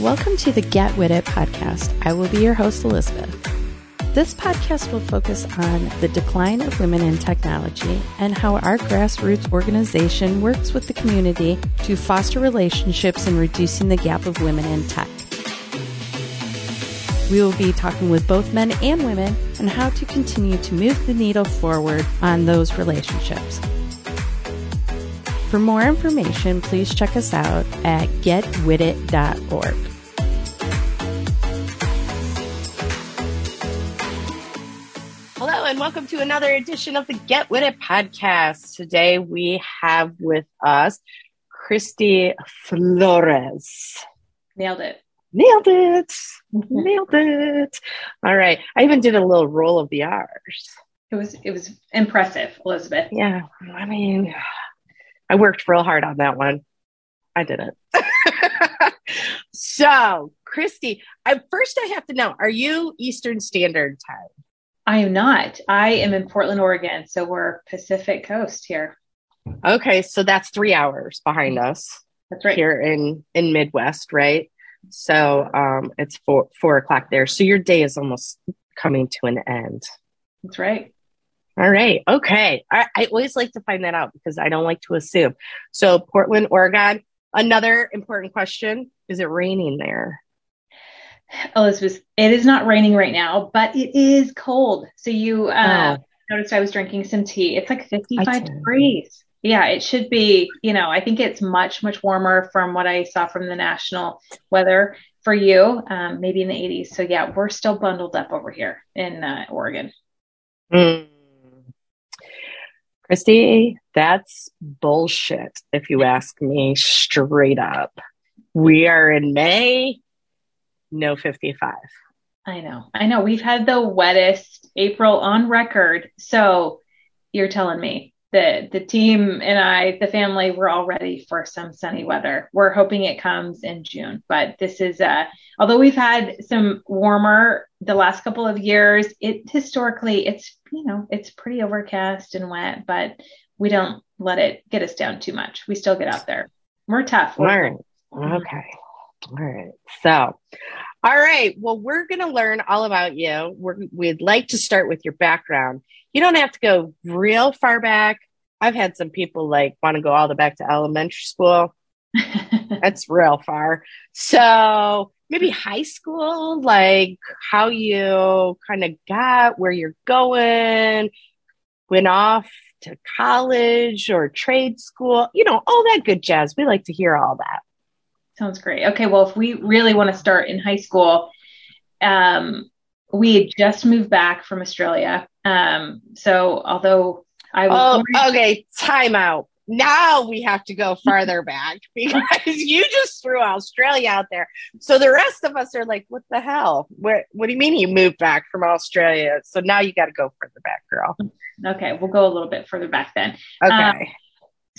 Welcome to the Get With It podcast. I will be your host, Elizabeth. This podcast will focus on the decline of women in technology and how our grassroots organization works with the community to foster relationships and reducing the gap of women in tech. We will be talking with both men and women on how to continue to move the needle forward on those relationships. For more information, please check us out at getwithit.org. welcome to another edition of the Get With It podcast. Today we have with us Kristi Flores. Nailed it. Nailed it. Nailed it. All right. I even did a little roll of the R's. It was it was impressive, Elizabeth. Yeah. I mean, I worked real hard on that one. I didn't. so, Christy, I, first I have to know, are you Eastern Standard Time? I am not. I am in Portland, Oregon. So we're Pacific Coast here. Okay. So that's three hours behind Mm-hmm. us That's right. here in, in Midwest, right? So um, it's four, four o'clock there. So your day is almost coming to an end. That's right. All right. Okay. I, I always like to find that out because I don't like to assume. So, Portland, Oregon. Another important question Is it raining there? Elizabeth, it is not raining right now, but it is cold. So you uh, Oh. noticed I was drinking some tea. It's like 55 degrees. Yeah, it should be, you know, I think it's much, much warmer from what I saw from the national weather for you, um, maybe in the 80s. So yeah, we're still bundled up over here in uh, Oregon. Hmm. Kristi, that's bullshit, if you ask me straight up. We are in May, no 55. I know. I know. We've had the wettest April on record. So you're telling me that the team and I, the family, we're all ready for some sunny weather. We're hoping it comes in June. But this is uh although we've had some warmer the last couple of years, it historically it's you know, it's pretty overcast and wet, but we don't let it get us down too much. We still get out there. We're tough. We're- right. Okay. All right. So, all right. Well, we're going to learn all about you. We're, we'd like to start with your background. You don't have to go real far back. I've had some people like want to go all the way back to elementary school. That's real far. So maybe high school, like how you kind of got where you're going, went off to college or trade school, you know, all that good jazz. We like to hear all that. Sounds great. Okay, well, if we really want to start in high school, um, we had just moved back from Australia. Um, so although I was Oh, born- okay. Time out. Now we have to go farther back because you just threw Australia out there. So the rest of us are like, what the hell? What, what do you mean you moved back from Australia? So now you got to go further back, girl. okay, we'll go a little bit further back then. Okay. Um,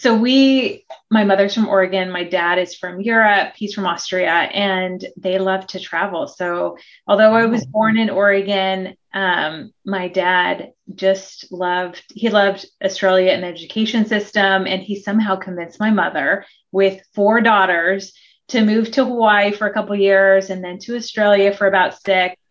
So we, my mother's from Oregon, my dad is from Europe, he's from Austria, and they love to travel. So although I was born in Oregon, um, my dad just loved, he loved Australia and the education system, and he somehow convinced my mother with four daughters to move to Hawaii for a couple years and then to Australia for about six.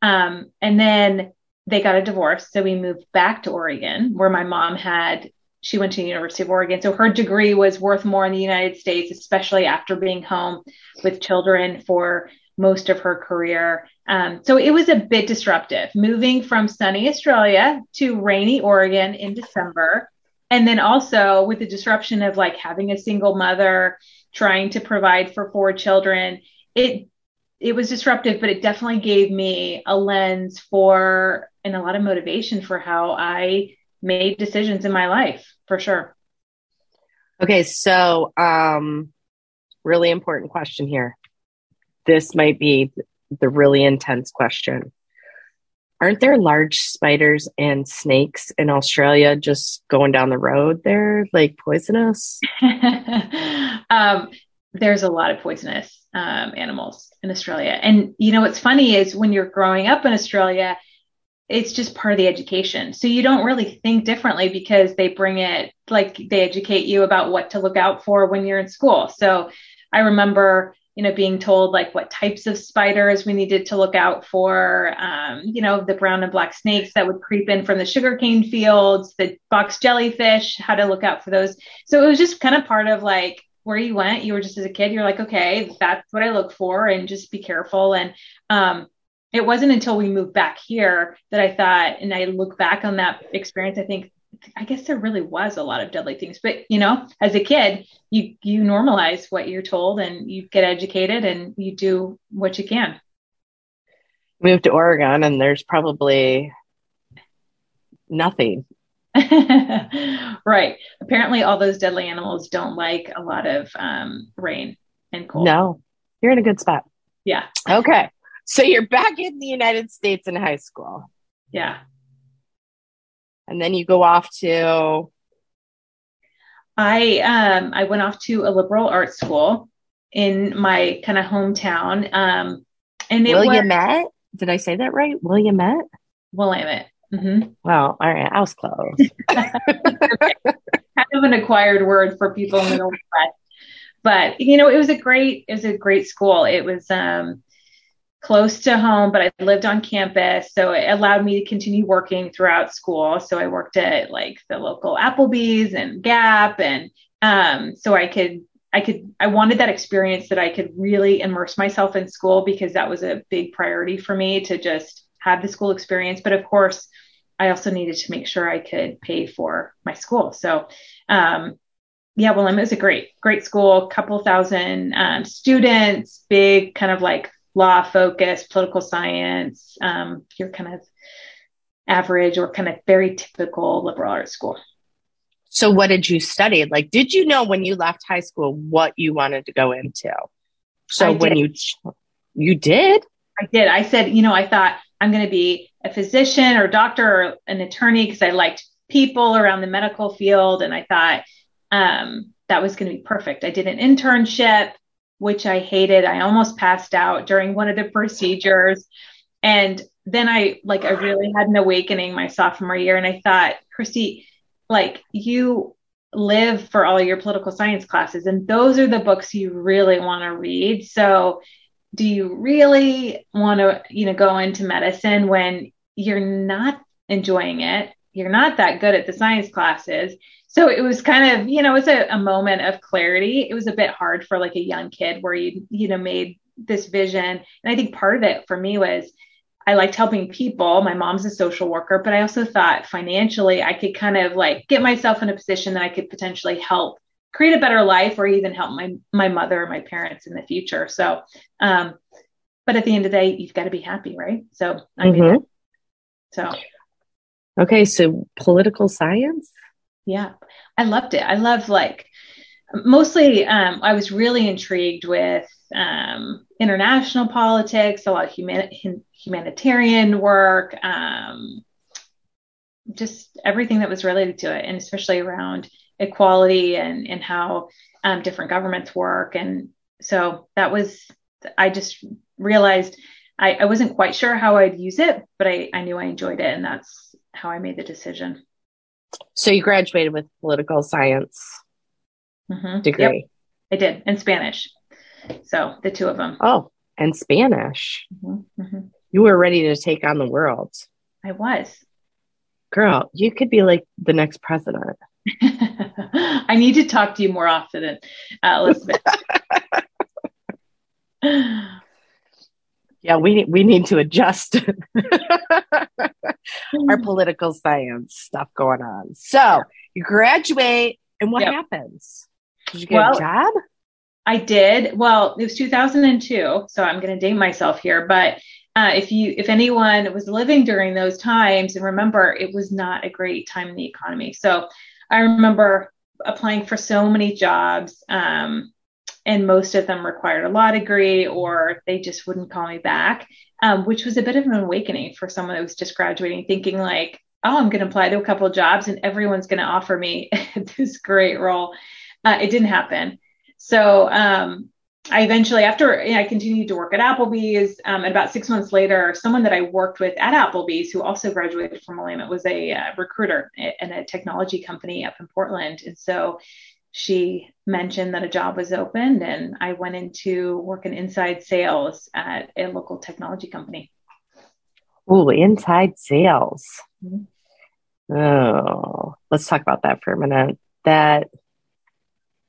Um, and then they got a divorce. So we moved back to Oregon, where my mom had she went to the University of Oregon. So her degree was worth more in the United States, especially after being home with children for most of her career. Um, so it was a bit disruptive moving from sunny Australia to rainy Oregon in December. And then also with the disruption of like having a single mother trying to provide for four children, it it was disruptive, but it definitely gave me a lens for and a lot of motivation for how I made decisions in my life for sure. Okay, so um really important question here. This might be the really intense question. Aren't there large spiders and snakes in Australia just going down the road there, like poisonous? um, there's a lot of poisonous um, animals in Australia. And you know what's funny is when you're growing up in Australia, it's just part of the education. So you don't really think differently because they bring it like they educate you about what to look out for when you're in school. So I remember you know, being told like what types of spiders we needed to look out for, um, you know, the brown and black snakes that would creep in from the sugarcane fields, the box jellyfish, how to look out for those. So it was just kind of part of like where you went. You were just as a kid, you're like, okay, that's what I look for, and just be careful. And um, it wasn't until we moved back here that I thought, and I look back on that experience, I think I guess there really was a lot of deadly things. But you know, as a kid, you you normalize what you're told and you get educated and you do what you can. Move to Oregon and there's probably nothing. right. Apparently all those deadly animals don't like a lot of um, rain and cold. No. You're in a good spot. Yeah. Okay. So you're back in the United States in high school. Yeah and then you go off to I um I went off to a liberal arts school in my kind of hometown. Um and it Williamette? Was, Did I say that right? Williamette? Williamette. Mm-hmm. Well, all right, I was close. kind of an acquired word for people in the Northwest. But you know, it was a great, it was a great school. It was um close to home, but I lived on campus. So it allowed me to continue working throughout school. So I worked at like the local Applebee's and Gap. And um, so I could, I could, I wanted that experience that I could really immerse myself in school because that was a big priority for me to just have the school experience. But of course, I also needed to make sure I could pay for my school. So, um, yeah, well, it was a great, great school, couple thousand um, students, big kind of like law focus, political science, um, your kind of average or kind of very typical liberal arts school. So, what did you study? Like, did you know when you left high school what you wanted to go into? So, I when did. you you did, I did. I said, you know, I thought I'm going to be a physician or doctor or an attorney because I liked people around the medical field, and I thought um, that was going to be perfect. I did an internship which I hated. I almost passed out during one of the procedures. And then I like I really had an awakening my sophomore year and I thought, Kristi, like you live for all your political science classes and those are the books you really want to read. So do you really want to, you know, go into medicine when you're not enjoying it? You're not that good at the science classes so it was kind of you know it was a, a, moment of clarity. It was a bit hard for like a young kid where you you know made this vision. And i think part of it for me was i liked helping people. My mom's a social worker but i also thought financially i could kind of like get myself in a position that i could potentially help create a better life or even help my my mother or my parents in the future. So um but at the end of the day you've got to be happy right? So i mean mm-hmm. so. Okay so political science yeah, I loved it. I love like mostly um, I was really intrigued with um, international politics, a lot of human- humanitarian work, um, just everything that was related to it, and especially around equality and and how um, different governments work. And so that was I just realized I, I wasn't quite sure how I'd use it, but I, I knew I enjoyed it, and that's how I made the decision. So you graduated with political science mm-hmm. degree. Yep, I did, and Spanish. So the two of them. Oh, and Spanish. Mm-hmm. Mm-hmm. You were ready to take on the world. I was. Girl, you could be like the next president. I need to talk to you more often, uh, Elizabeth. yeah, we we need to adjust our political science stuff going on. So you graduate, and what yep. happens? Did you get well, a job? I did. Well, it was 2002, so I'm going to date myself here, but uh, if you if anyone was living during those times and remember it was not a great time in the economy so i remember applying for so many jobs um, and most of them required a law degree or they just wouldn't call me back, um, which was a bit of an awakening for someone that was just graduating, thinking like, oh, I'm going to apply to a couple jobs and everyone's going to offer me this great role. Uh, it didn't happen. So um, I eventually, after you know, I continued to work at Applebee's, um, and about six months later, someone that I worked with at Applebee's, who also graduated from Willamette, was a uh, recruiter in a technology company up in Portland. And so she mentioned that a job was opened and I went into working inside sales at a local technology company. Oh, inside sales. Mm-hmm. Oh, let's talk about that for a minute. That,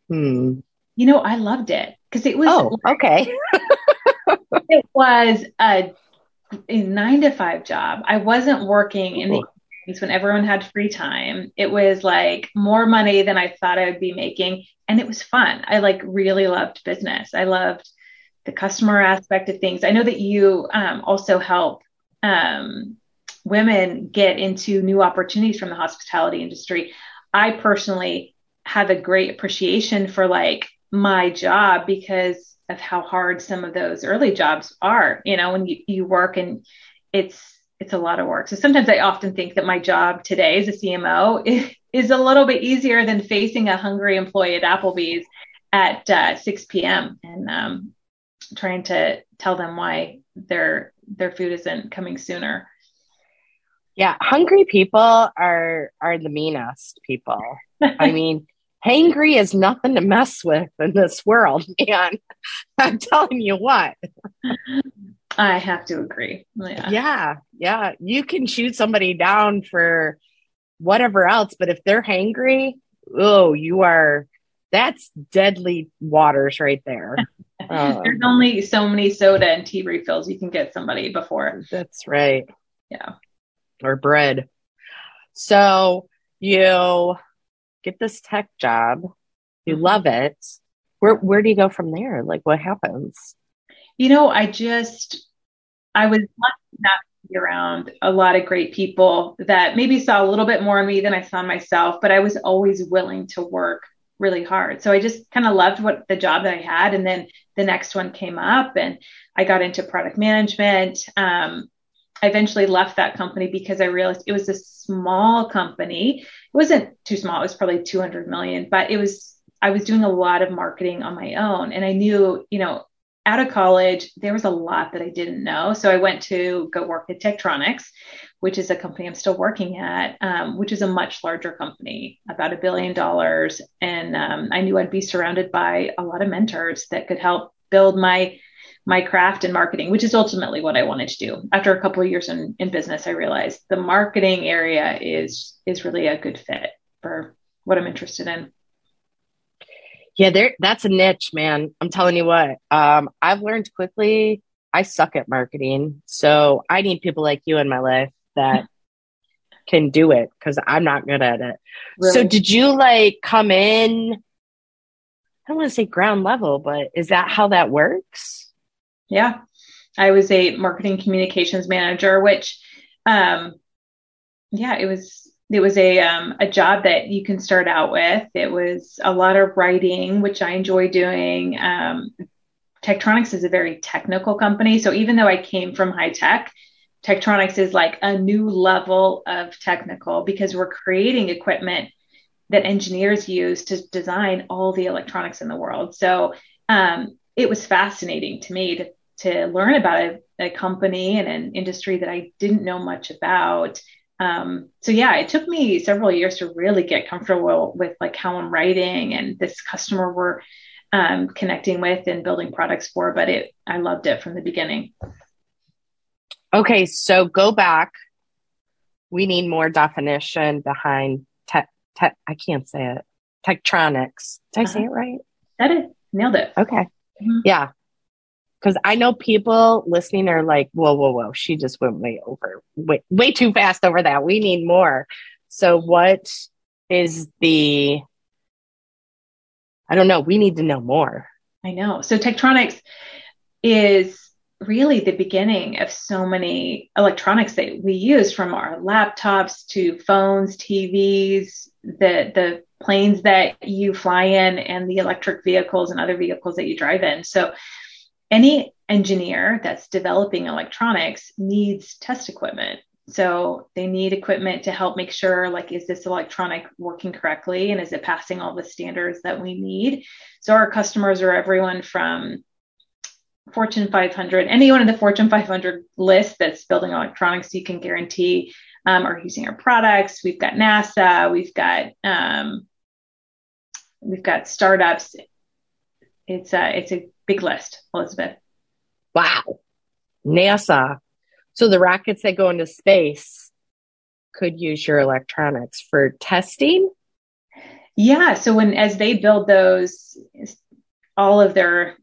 hmm. You know, I loved it because it was. Oh, okay. it was a, a, nine to five job. I wasn't working in the when everyone had free time. It was like more money than I thought I would be making. And it was fun. I like really loved business. I loved the customer aspect of things. I know that you um, also help um, women get into new opportunities from the hospitality industry. I personally have a great appreciation for like my job because of how hard some of those early jobs are. You know, when you, you work and it's it's a lot of work. So sometimes I often think that my job today as a CMO is a little bit easier than facing a hungry employee at Applebee's at uh, 6 p.m. and um, trying to tell them why their their food isn't coming sooner. Yeah, hungry people are are the meanest people. I mean, hangry is nothing to mess with in this world, man. I'm telling you what. I have to agree. Yeah. yeah. Yeah. You can shoot somebody down for whatever else, but if they're hangry, oh, you are that's deadly waters right there. Um, There's only so many soda and tea refills you can get somebody before. That's right. Yeah. Or bread. So you get this tech job, you mm-hmm. love it. Where where do you go from there? Like what happens? You know, I just, I was lucky around a lot of great people that maybe saw a little bit more in me than I saw myself, but I was always willing to work really hard. So I just kind of loved what the job that I had. And then the next one came up and I got into product management. Um, I eventually left that company because I realized it was a small company. It wasn't too small. It was probably 200 million, but it was, I was doing a lot of marketing on my own. And I knew, you know, out of college, there was a lot that I didn't know. So I went to go work at Tektronix, which is a company I'm still working at, um, which is a much larger company, about a billion dollars. And um, I knew I'd be surrounded by a lot of mentors that could help build my my craft and marketing, which is ultimately what I wanted to do. After a couple of years in, in business, I realized the marketing area is is really a good fit for what I'm interested in. Yeah, there that's a niche, man. I'm telling you what. Um, I've learned quickly I suck at marketing. So I need people like you in my life that can do it because I'm not good at it. Really? So did you like come in? I don't want to say ground level, but is that how that works? Yeah. I was a marketing communications manager, which um yeah, it was it was a um, a job that you can start out with. It was a lot of writing, which I enjoy doing. Um, Tektronix is a very technical company, so even though I came from high tech, Tektronix is like a new level of technical because we're creating equipment that engineers use to design all the electronics in the world. So um, it was fascinating to me to to learn about a, a company and an industry that I didn't know much about um, so yeah, it took me several years to really get comfortable with like how I'm writing and this customer we're um, connecting with and building products for. But it, I loved it from the beginning. Okay, so go back. We need more definition behind tech. Te- I can't say it. Tektronix. Did I uh-huh. say it right? Said it. Nailed it. Okay. Mm-hmm. Yeah because I know people listening are like, whoa, whoa, whoa, she just went way over, way, way too fast over that. We need more. So, what is the, I don't know, we need to know more. I know. So, Tektronix is really the beginning of so many electronics that we use from our laptops to phones, TVs, the, the planes that you fly in, and the electric vehicles and other vehicles that you drive in. So, any engineer that's developing electronics needs test equipment. So they need equipment to help make sure, like, is this electronic working correctly? And is it passing all the standards that we need? So our customers are everyone from Fortune 500, anyone in the Fortune 500 list that's building electronics, you can guarantee um, are using our products. We've got NASA, we've got um, we've got startups. It's a, it's a big list, Elizabeth. Wow. NASA. So the rockets that go into space could use your electronics for testing? Yeah. So when, as they build those, all of their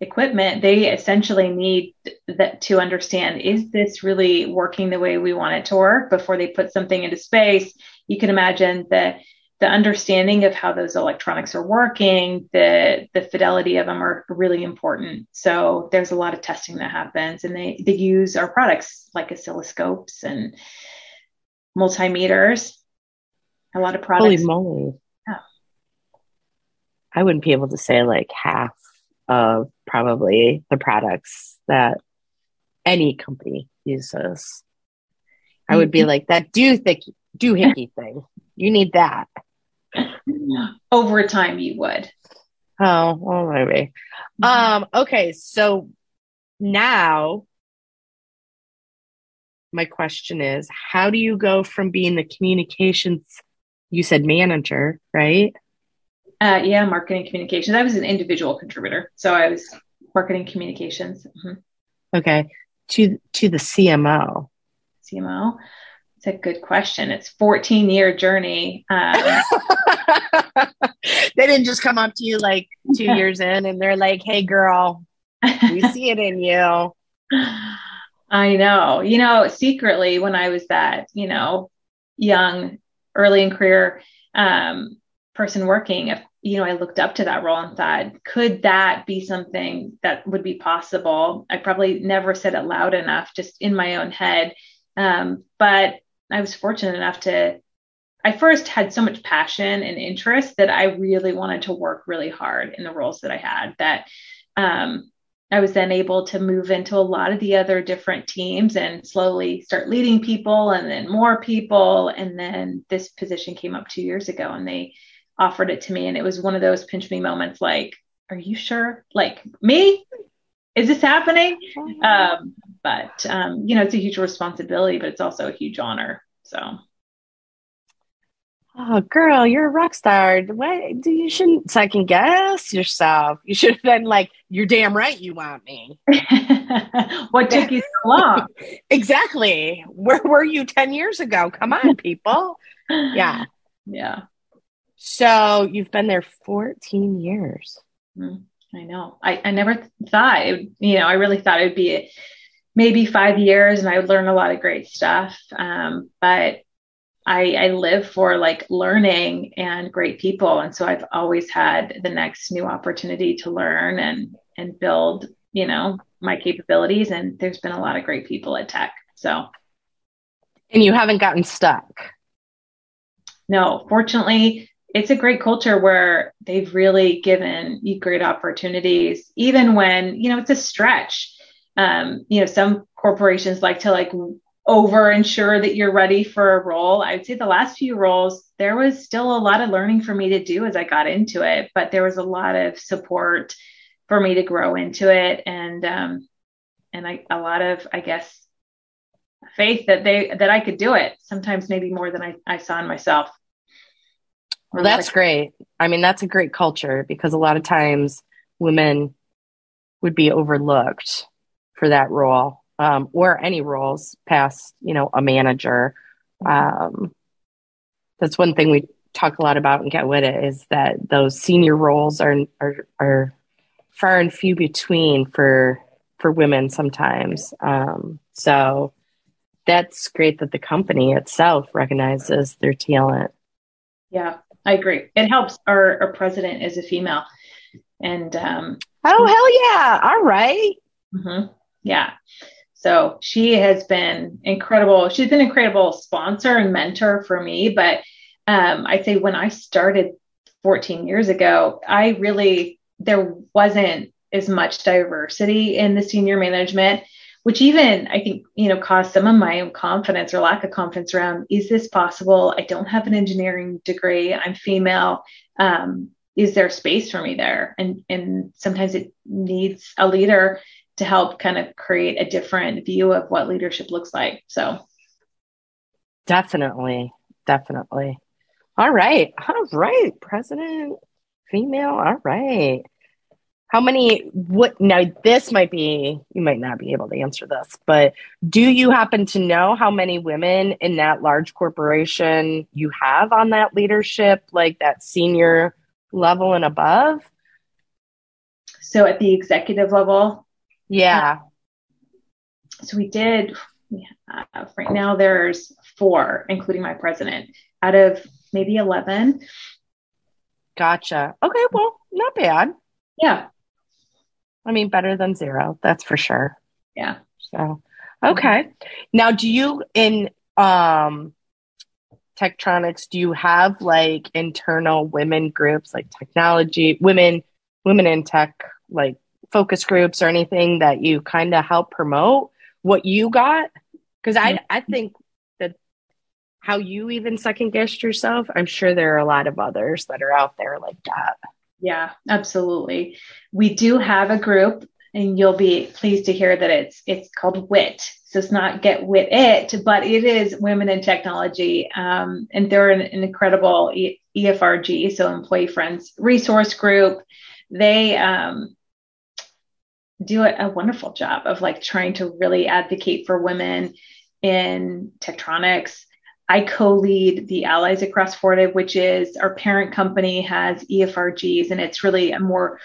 equipment, they essentially need that to understand is this really working the way we want it to work before they put something into space? You can imagine that the understanding of how those electronics are working, the the fidelity of them are really important. So there's a lot of testing that happens, and they they use our products like oscilloscopes and multimeters. A lot of products. Holy moly! Yeah. I wouldn't be able to say like half of probably the products that any company uses. I would be mm-hmm. like that do thick doohickey thing. You need that. Over time, you would. Oh, well, maybe. Mm-hmm. Um, okay, so now my question is how do you go from being the communications you said manager, right? Uh, yeah, marketing communications. I was an individual contributor, so I was marketing communications. Mm-hmm. Okay, to to the CMO. CMO. It's a good question. It's 14 year journey. Um, they didn't just come up to you like two years in and they're like, "Hey, girl, we see it in you." I know. You know, secretly, when I was that, you know, young, early in career, um, person working, if you know, I looked up to that role and thought, could that be something that would be possible? I probably never said it loud enough, just in my own head. Um, but I was fortunate enough to, I first had so much passion and interest that I really wanted to work really hard in the roles that I had. That um, I was then able to move into a lot of the other different teams and slowly start leading people and then more people. And then this position came up two years ago and they offered it to me. And it was one of those pinch me moments like, are you sure? Like, me? Is this happening? Um, but, um, you know, it's a huge responsibility, but it's also a huge honor. So. Oh, girl, you're a rock star. What? do You shouldn't second guess yourself. You should have been like, "You're damn right, you want me." what took you so long? exactly. Where were you ten years ago? Come on, people. Yeah. Yeah. So you've been there 14 years. Mm, I know. I, I never thought, it, you know, I really thought it would be maybe five years and I would learn a lot of great stuff. Um, but I, I live for like learning and great people. And so I've always had the next new opportunity to learn and, and build, you know, my capabilities. And there's been a lot of great people at Tek. So. And you haven't gotten stuck. No, fortunately, it's a great culture where they've really given you great opportunities, even when, you know, it's a stretch. Um, you know, some corporations like to like over ensure that you're ready for a role. I would say the last few roles, there was still a lot of learning for me to do as I got into it, but there was a lot of support for me to grow into it. And, um, and I, a lot of, I guess, faith that they, that I could do it sometimes maybe more than I, I saw in myself. Well, that's great. I mean, that's a great culture because a lot of times women would be overlooked for that role um, or any roles past, you know, a manager. Um, that's one thing we talk a lot about in Get With It is that those senior roles are, are, are far and few between for, for women sometimes. Um, so that's great that the company itself recognizes their talent. Yeah. I agree. It helps. Our, our president is a female, and um, oh hell yeah! All right. mm-hmm. Yeah. So she has been incredible. She's been an incredible sponsor and mentor for me. But um, I'd say when I started 14 years ago, I really there wasn't as much diversity in the senior management which even I think, you know, caused some of my own confidence or lack of confidence around, is this possible? I don't have an engineering degree. I'm female. Um, is there space for me there? And, and sometimes it needs a leader to help kind of create a different view of what leadership looks like. So definitely, definitely. All right. All right, President Female. All right. How many? What? Now, this might be, you might not be able to answer this, but do you happen to know how many women in that large corporation you have on that leadership, like that senior level and above? So at the executive level? Yeah. So we did, we have, right now there's four, including my president, out of maybe 11. Gotcha. Okay. Well, not bad. Yeah. I mean, better than zero. That's for sure. Yeah. So, okay. Now, do you in um Tektronix, do you have like internal women groups like technology, women, women in tech, like focus groups or anything that you kind of help promote what you got? Because I, I think that how you even second guessed yourself, I'm sure there are a lot of others that are out there like that. Yeah, absolutely. We do have a group and you'll be pleased to hear that it's it's called WIT. So it's not Get Wit It, but it is Women in Technology, um, and they're an, an incredible e- EFRG, so Employee Friends Resource Group. They um, do a, a wonderful job of like trying to really advocate for women in Tektronix. I co-lead the Allies Across Fortive, which is our parent company has EFRGs, and it's really a more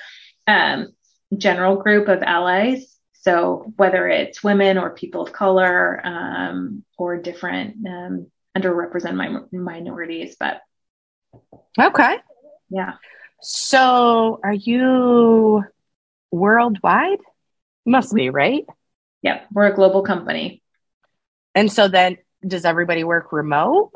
um, general group of allies. So whether it's women or people of color um, or different um, underrepresented mi- minorities, but okay, yeah. So are you worldwide? Must be right. Yep, we're a global company. And so then, does everybody work remote?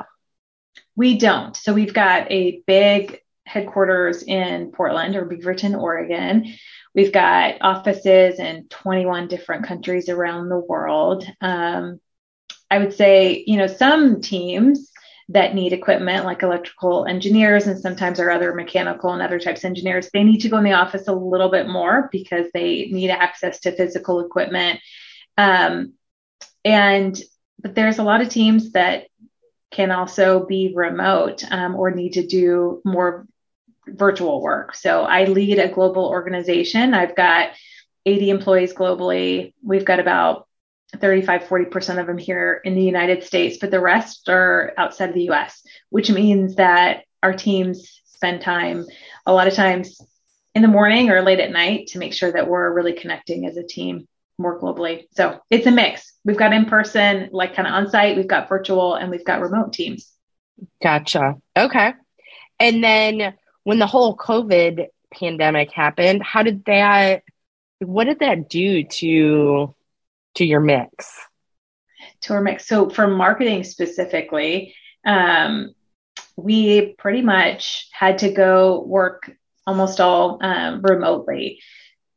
We don't. So we've got a big headquarters in Portland or Beaverton, Oregon. We've got offices in 21 different countries around the world. Um, I would say, you know, some teams that need equipment, like electrical engineers, and sometimes our other mechanical and other types of engineers, they need to go in the office a little bit more because they need access to physical equipment. Um, and but there's a lot of teams that can also be remote um, or need to do more virtual work. So I lead a global organization. I've got 80 employees globally. We've got about 35, 40% of them here in the United States, but the rest are outside of the US, which means that our teams spend time a lot of times in the morning or late at night to make sure that we're really connecting as a team more globally. So it's a mix. We've got in person, like kind of on site, we've got virtual, and we've got remote teams. Gotcha. Okay. And then when the whole COVID pandemic happened, how did that, what did that do to, to your mix? To our mix. So for marketing specifically, um, we pretty much had to go work almost all um, remotely.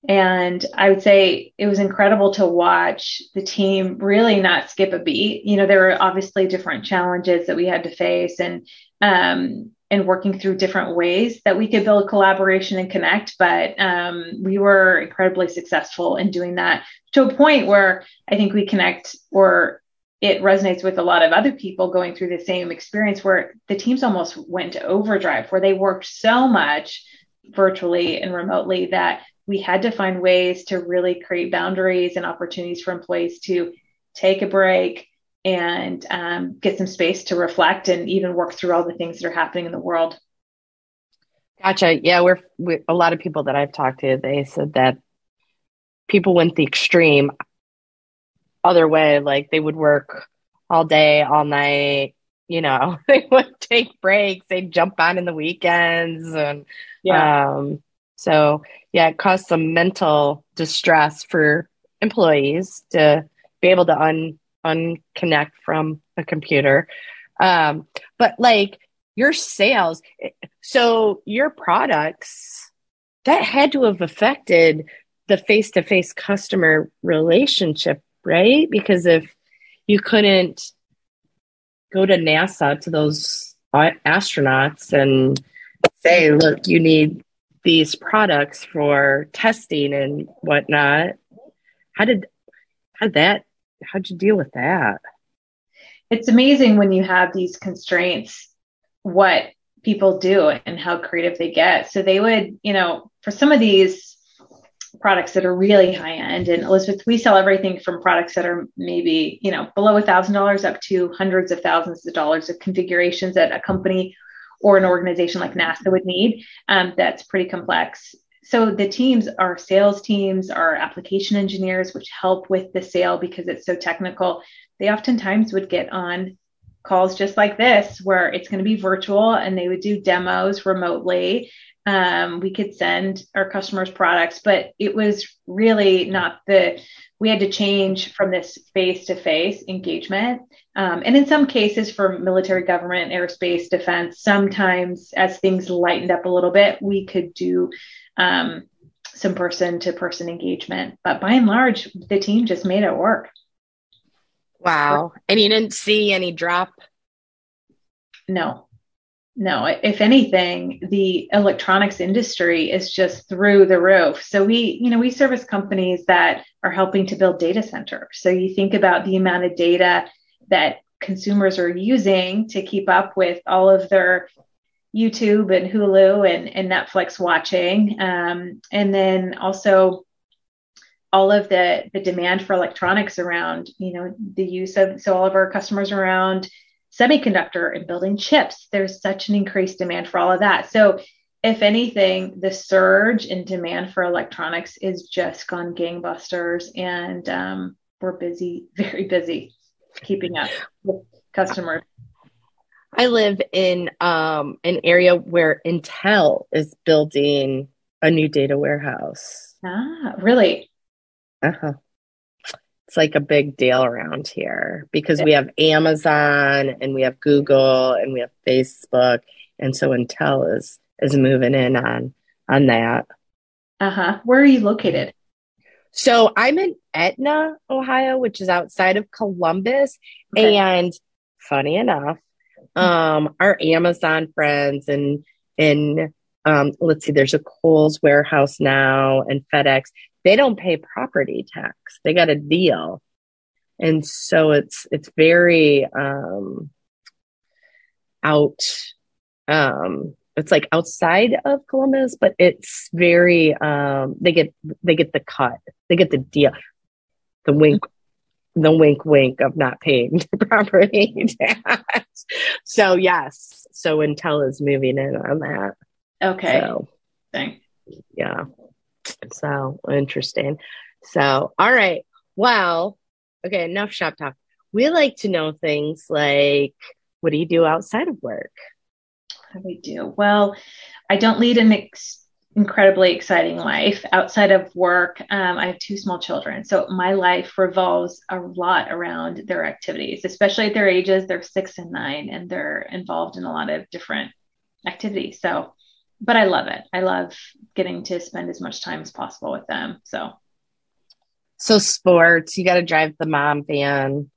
And I would say it was incredible to watch the team really not skip a beat. You know, there were obviously different challenges that we had to face and um, and working through different ways that we could build collaboration and connect. But um, we were incredibly successful in doing that to a point where I think we connect or it resonates with a lot of other people going through the same experience where the teams almost went to overdrive, where they worked so much virtually and remotely that we had to find ways to really create boundaries and opportunities for employees to take a break, and um, get some space to reflect and even work through all the things that are happening in the world. Gotcha. Yeah, we're, we a lot of people that I've talked to. They said that people went the extreme other way, like they would work all day, all night. You know, they would take breaks. They'd jump on in the weekends, and yeah. Um, so yeah, it caused some mental distress for employees to be able to un unconnect from a computer. Um, but like your sales, so your products that had to have affected the face to face customer relationship, right? Because if you couldn't go to NASA to those astronauts and say, look, you need these products for testing and whatnot. How did how did that how'd you deal with that? It's amazing when you have these constraints, what people do and how creative they get. So they would, you know, for some of these products that are really high end, and Elizabeth, we sell everything from products that are maybe, you know, below a thousand dollars up to hundreds of thousands of dollars of configurations that a company or an organization like NASA would need. Um, that's pretty complex. So the teams are sales teams, are application engineers, which help with the sale because it's so technical. They oftentimes would get on calls just like this, where it's going to be virtual and they would do demos remotely. Um, we could send our customers products, but it was really not the, we had to change from this face to face engagement. Um, and in some cases, for military, government, aerospace, defense, sometimes as things lightened up a little bit, we could do um, some person to person engagement. But by and large, the team just made it work. Wow. And you didn't see any drop? No. No, if anything, the electronics industry is just through the roof. So we, you know, we service companies that are helping to build data centers. So you think about the amount of data that consumers are using to keep up with all of their YouTube and Hulu and, and Netflix watching. Um, and then also all of the, the demand for electronics around, you know, the use of, so all of our customers around semiconductor and building chips, there's such an increased demand for all of that. So if anything, the surge in demand for electronics is just gone gangbusters and um, we're busy, very busy keeping up with customers. I live in um, an area where Intel is building a new data warehouse. Ah, really? Uh huh. It's like a big deal around here because we have Amazon and we have Google and we have Facebook, and so Intel is is moving in on on that. Uh huh. Where are you located? So I'm in Etna, Ohio, which is outside of Columbus, okay. and funny enough, um, our Amazon friends and and um, let's see, there's a Kohl's warehouse now and FedEx. They don't pay property tax. They got a deal, and so it's it's very um, out. Um, it's like outside of Columbus, but it's very. Um, they get they get the cut. They get the deal. The wink the wink wink of not paying property tax. So yes, so Intel is moving in on that. Okay. So, Thanks. Yeah. So interesting. So all right. Well, okay, enough shop talk. We like to know things like what do you do outside of work? What do we do? Well, I don't lead an ex- incredibly exciting life outside of work. Um, I have two small children, so my life revolves a lot around their activities, especially at their ages. They're six and nine, and they're involved in a lot of different activities. So, but I love it. I love getting to spend as much time as possible with them. So, so sports, you got to drive the mom van,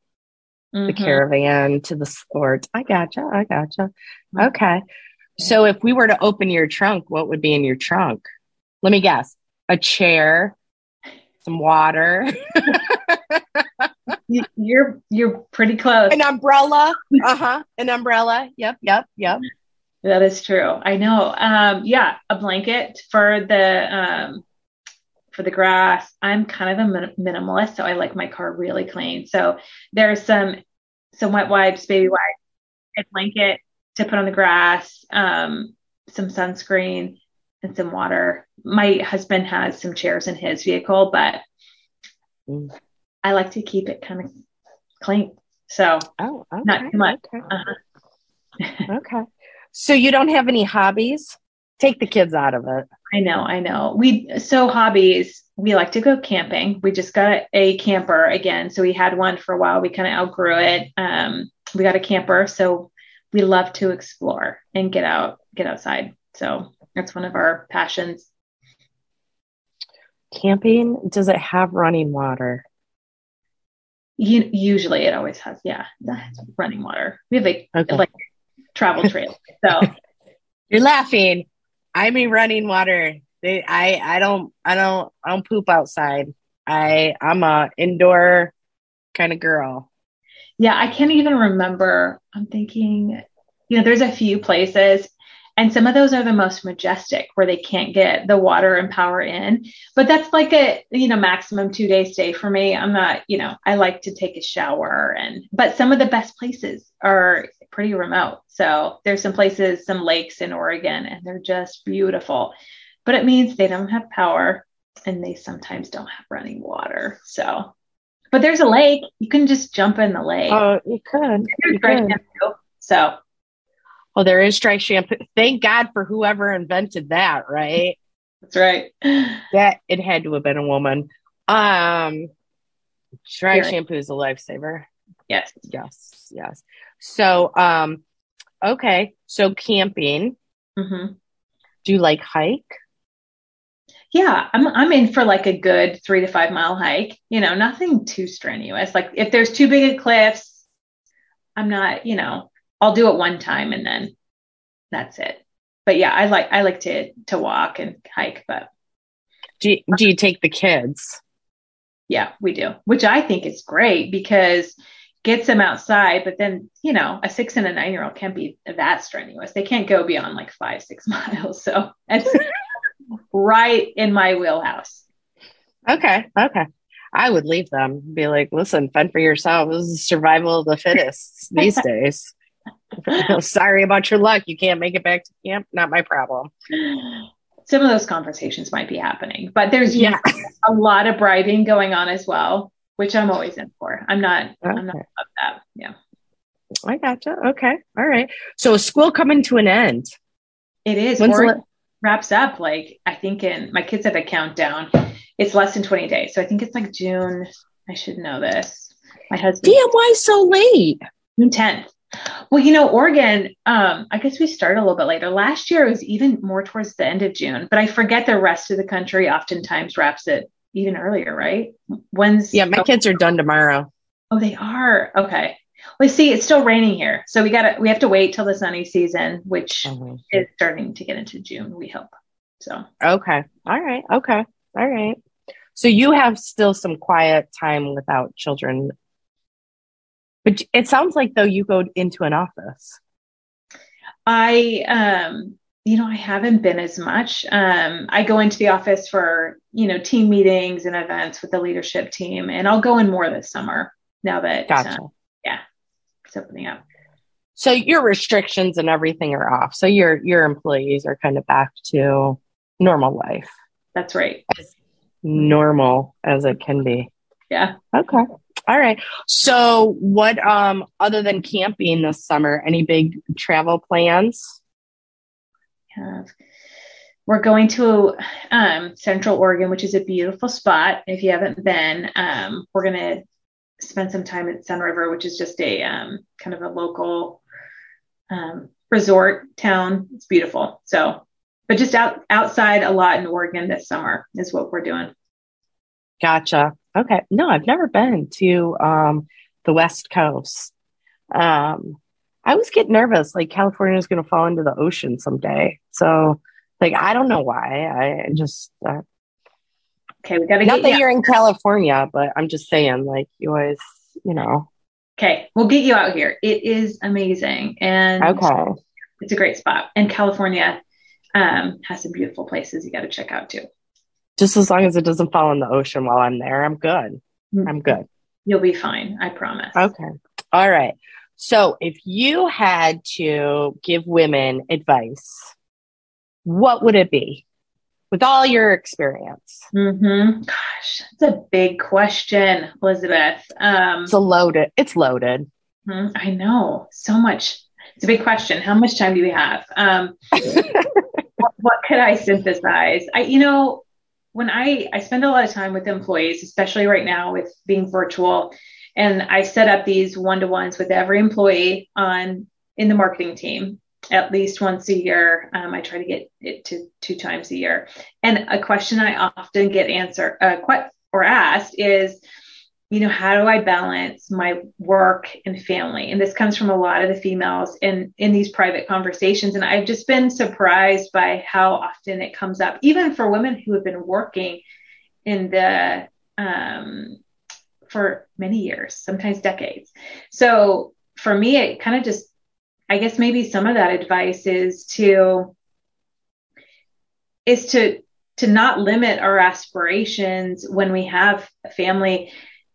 mm-hmm. the caravan to the sports. I gotcha. I gotcha. Mm-hmm. Okay. So if we were to open your trunk, what would be in your trunk? Let me guess. A chair, some water. you're you're pretty close. An umbrella. Uh-huh. An umbrella. Yep, yep, yep. That is true. I know. Um, yeah, a blanket for the um, for the grass. I'm kind of a min- minimalist, so I like my car really clean. So there's some some wet wipes, baby wipes, a blanket, to put on the grass, um, some sunscreen, and some water. My husband has some chairs in his vehicle, but mm. I like to keep it kind of clean. So, oh, okay, not too much. Okay. Uh-huh. okay. So you don't have any hobbies? Take the kids out of it. I know, I know. We so hobbies. We like to go camping. We just got a camper again. So we had one for a while. We kind of outgrew it. Um, we got a camper, so we love to explore and get out, get outside. So that's one of our passions. Camping, does it have running water? You, usually it always has, yeah, that's running water. We have a, okay. like travel trail. So you're laughing. I mean running water. They, I, I don't, I don't, I don't poop outside. I, I'm a indoor kind of girl yeah, I can't even remember. I'm thinking, you know, there's a few places. and some of those are the most majestic where they can't get the water and power in. But that's like a, you know, maximum two day stay for me. I'm not, you know, I like to take a shower and, but some of the best places are pretty remote. So there's some places, some lakes in Oregon, and they're just beautiful. But it means they don't have power and they sometimes don't have running water. So, but there's a lake. You can just jump in the lake. Oh, you could. You could. So, well, there is dry shampoo. Thank God for whoever invented that, right? That's right. That it had to have been a woman. Um, dry shampoo is a lifesaver. Yes. Yes, yes. So, um, okay. So camping. hmm Do you like hike? Yeah, I'm I'm in for like a good three to five mile hike. You know, nothing too strenuous. Like if there's too big of cliffs, I'm not. You know, I'll do it one time and then that's it. But yeah, I like I like to to walk and hike. But Do you, do you take the kids? yeah, we do, which I think is great because gets them outside. But then you know, a six and a nine year old can't be that strenuous. They can't go beyond like five six miles. So it's right in my wheelhouse. Okay, okay. I would leave them. Be like, listen, fend for yourself. This is survival of the fittest these days. Sorry about your luck. You can't make it back to camp. Not my problem. some of those conversations might be happening, but there's Yeah. a lot of bribing going on as well, which I'm always in for. I'm not, I'm not Okay. about that. Yeah, I gotcha. Okay. All right. So is school coming to an end? it is. When's Or la- wraps up like I think in my kids have a countdown. It's less than 20 days, so I think it's like June. I should know this. My husband Damn, why so late? June 10th. Well, you know, Oregon, um, I guess we started a little bit later. Last year it was even more towards the end of June, but I forget the rest of the country oftentimes wraps it even earlier, right? When's Yeah, my kids are done tomorrow. Oh, they are. Okay. Well, see, it's still raining here. So we gotta we have to wait till the sunny season, which is starting to get into June, we hope. So Okay. All right. Okay. All right. So you have still some quiet time without children. But it sounds like though you go into an office. I um you know, I haven't been as much. Um, I go into the office for, you know, team meetings and events with the leadership team, and I'll go in more this summer now that Gotcha. uh, it's opening up. So your restrictions and everything are off. So your your employees are kind of back to normal life. That's right. Normal as it can be. Yeah. Okay. All right. So what um other than camping this summer, any big travel plans? Have. We're going to um, Central Oregon, which is a beautiful spot. If you haven't been, um, we're going to spend some time at Sunriver, which is just a um, kind of a local um, resort town. It's beautiful. So, but just out outside a lot in Oregon this summer is what we're doing. Gotcha. Okay. No, I've never been to um the West Coast. Um I always get nervous like California is going to fall into the ocean someday. So like I don't know why. I just uh, Okay, we got to get not that you. you're in California, but I'm just saying like you always, you know. Okay, we'll get you out here. It is amazing, and Okay. it's a great spot. And California um, has some beautiful places you got to check out too. Just as long as it doesn't fall in the ocean while I'm there, I'm good. I'm good. You'll be fine. I promise. Okay. All right. So if you had to give women advice, what would it be with all your experience? Mm-hmm. Gosh, that's a big question, Elizabeth. Um, It's a loaded, it's loaded. mhm, I know so much. It's a big question. How much time do we have? Um, what, what could I synthesize? I, you know, when I I spend a lot of time with employees, especially right now with being virtual, and I set up these one to ones with every employee on in the marketing team at least once a year. Um, I try to get it to two times a year. And a question I often get answered uh, or asked is, you know, how do I balance my work and family? And this comes from a lot of the females in in these private conversations. And I've just been surprised by how often it comes up, even for women who have been working in the um, for many years, sometimes decades. So for me, it kind of just I guess maybe some of that advice is to is to to not limit our aspirations when we have a family.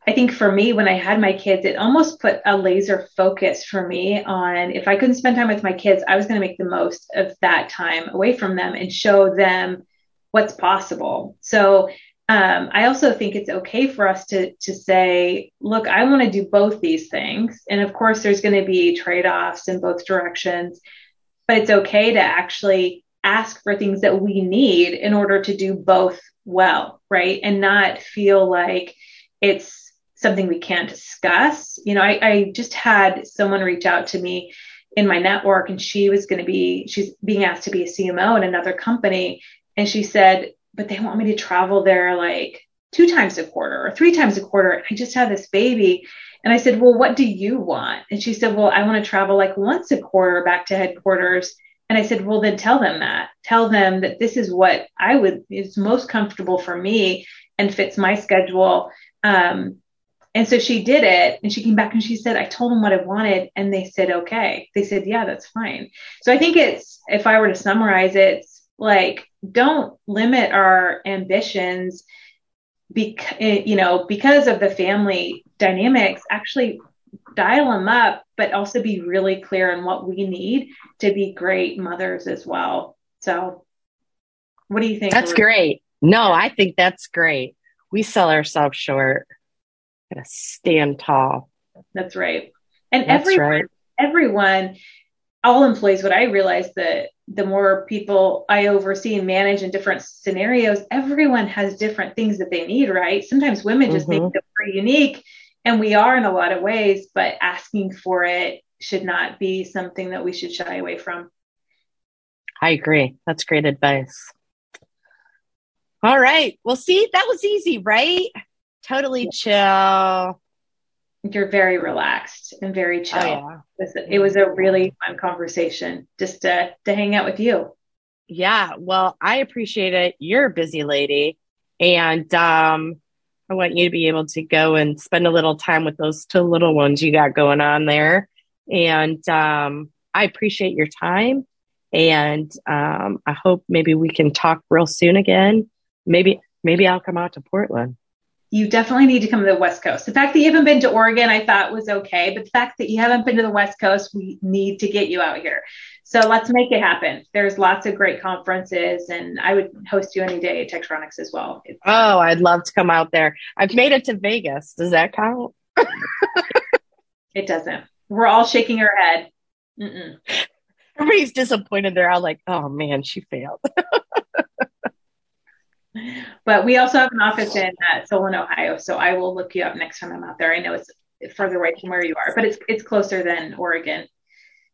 I think for me, when I had my kids, it almost put a laser focus for me on if I couldn't spend time with my kids, I was going to make the most of that time away from them and show them what's possible. So um, I also think it's okay for us to to say, look, I want to do both these things, and of course, there's going to be trade offs in both directions, but it's okay to actually ask for things that we need in order to do both well, right? And not feel like it's something we can't discuss. You know, I, I just had someone reach out to me in my network and she was going to be, she's being asked to be a CMO in another company. And she said, but they want me to travel there like two times a quarter or three times a quarter. I just had this baby. And I said, well, what do you want? And she said, well, I want to travel like once a quarter back to headquarters and I said, well, then tell them that. Tell them that this is what I would is most comfortable for me and fits my schedule. Um, and so she did it and she came back and she said, I told them what I wanted. And they said, okay. They said, yeah, that's fine. So I think it's, if I were to summarize it, like, don't limit our ambitions because, eh, you know, because of the family dynamics, actually dial them up, but also be really clear on what we need to be great mothers as well. So, what do you think? That's great. No, I think that's great. We sell ourselves short. Gotta stand tall. That's right. And that's everyone, right. everyone, all employees, what I realized that the more people I oversee and manage in different scenarios, everyone has different things that they need, right? Sometimes women just mm-hmm. think they're pretty unique and we are in a lot of ways, but asking for it should not be something that we should shy away from. I agree. That's great advice. All right. Well, see, that was easy, right? Totally chill. You're very relaxed and very chill. Oh, yeah. It was a really fun conversation just to, to hang out with you. Yeah. Well, I appreciate it. You're a busy lady. And um, I want you to be able to go and spend a little time with those two little ones you got going on there. And um, I appreciate your time. And um, I hope maybe we can talk real soon again. Maybe maybe I'll come out to Portland. You definitely need to come to the West Coast. The fact that you haven't been to Oregon, I thought was okay, but the fact that you haven't been to the West Coast, we need to get you out here. So let's make it happen. There's lots of great conferences, and I would host you any day at Tektronix as well. oh, I'd love to come out there. I've made it to Vegas. Does that count? it doesn't. We're all shaking our head. Mm-mm. Everybody's disappointed. They're all like, "Oh man, she failed." but we also have an office in uh, Solon, Ohio, so I will look you up next time I'm out there. I know it's further away from where you are, but it's it's closer than Oregon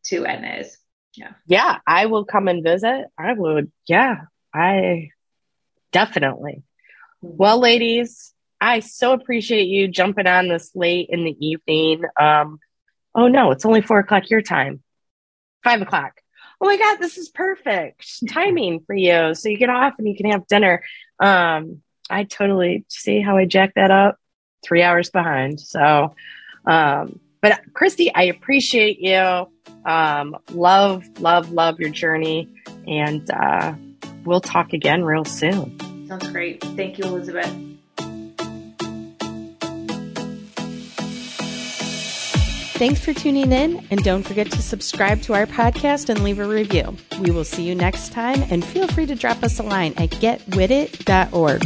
to Etna is. Yeah. Yeah i will come and visit. I would yeah i definitely. Well ladies i so appreciate you jumping on this late in the evening. Um oh no it's only four o'clock your time. Five o'clock. Oh my god this is perfect timing for you. So you get off and you can have dinner um i totally see how i jack that up three hours behind so um but Kristi, I appreciate you. Um, love, love, love your journey. And uh, we'll talk again real soon. Sounds great. Thank you, Elizabeth. Thanks for tuning in, and don't forget to subscribe to our podcast and leave a review. We will see you next time, and feel free to drop us a line at getwitit.org.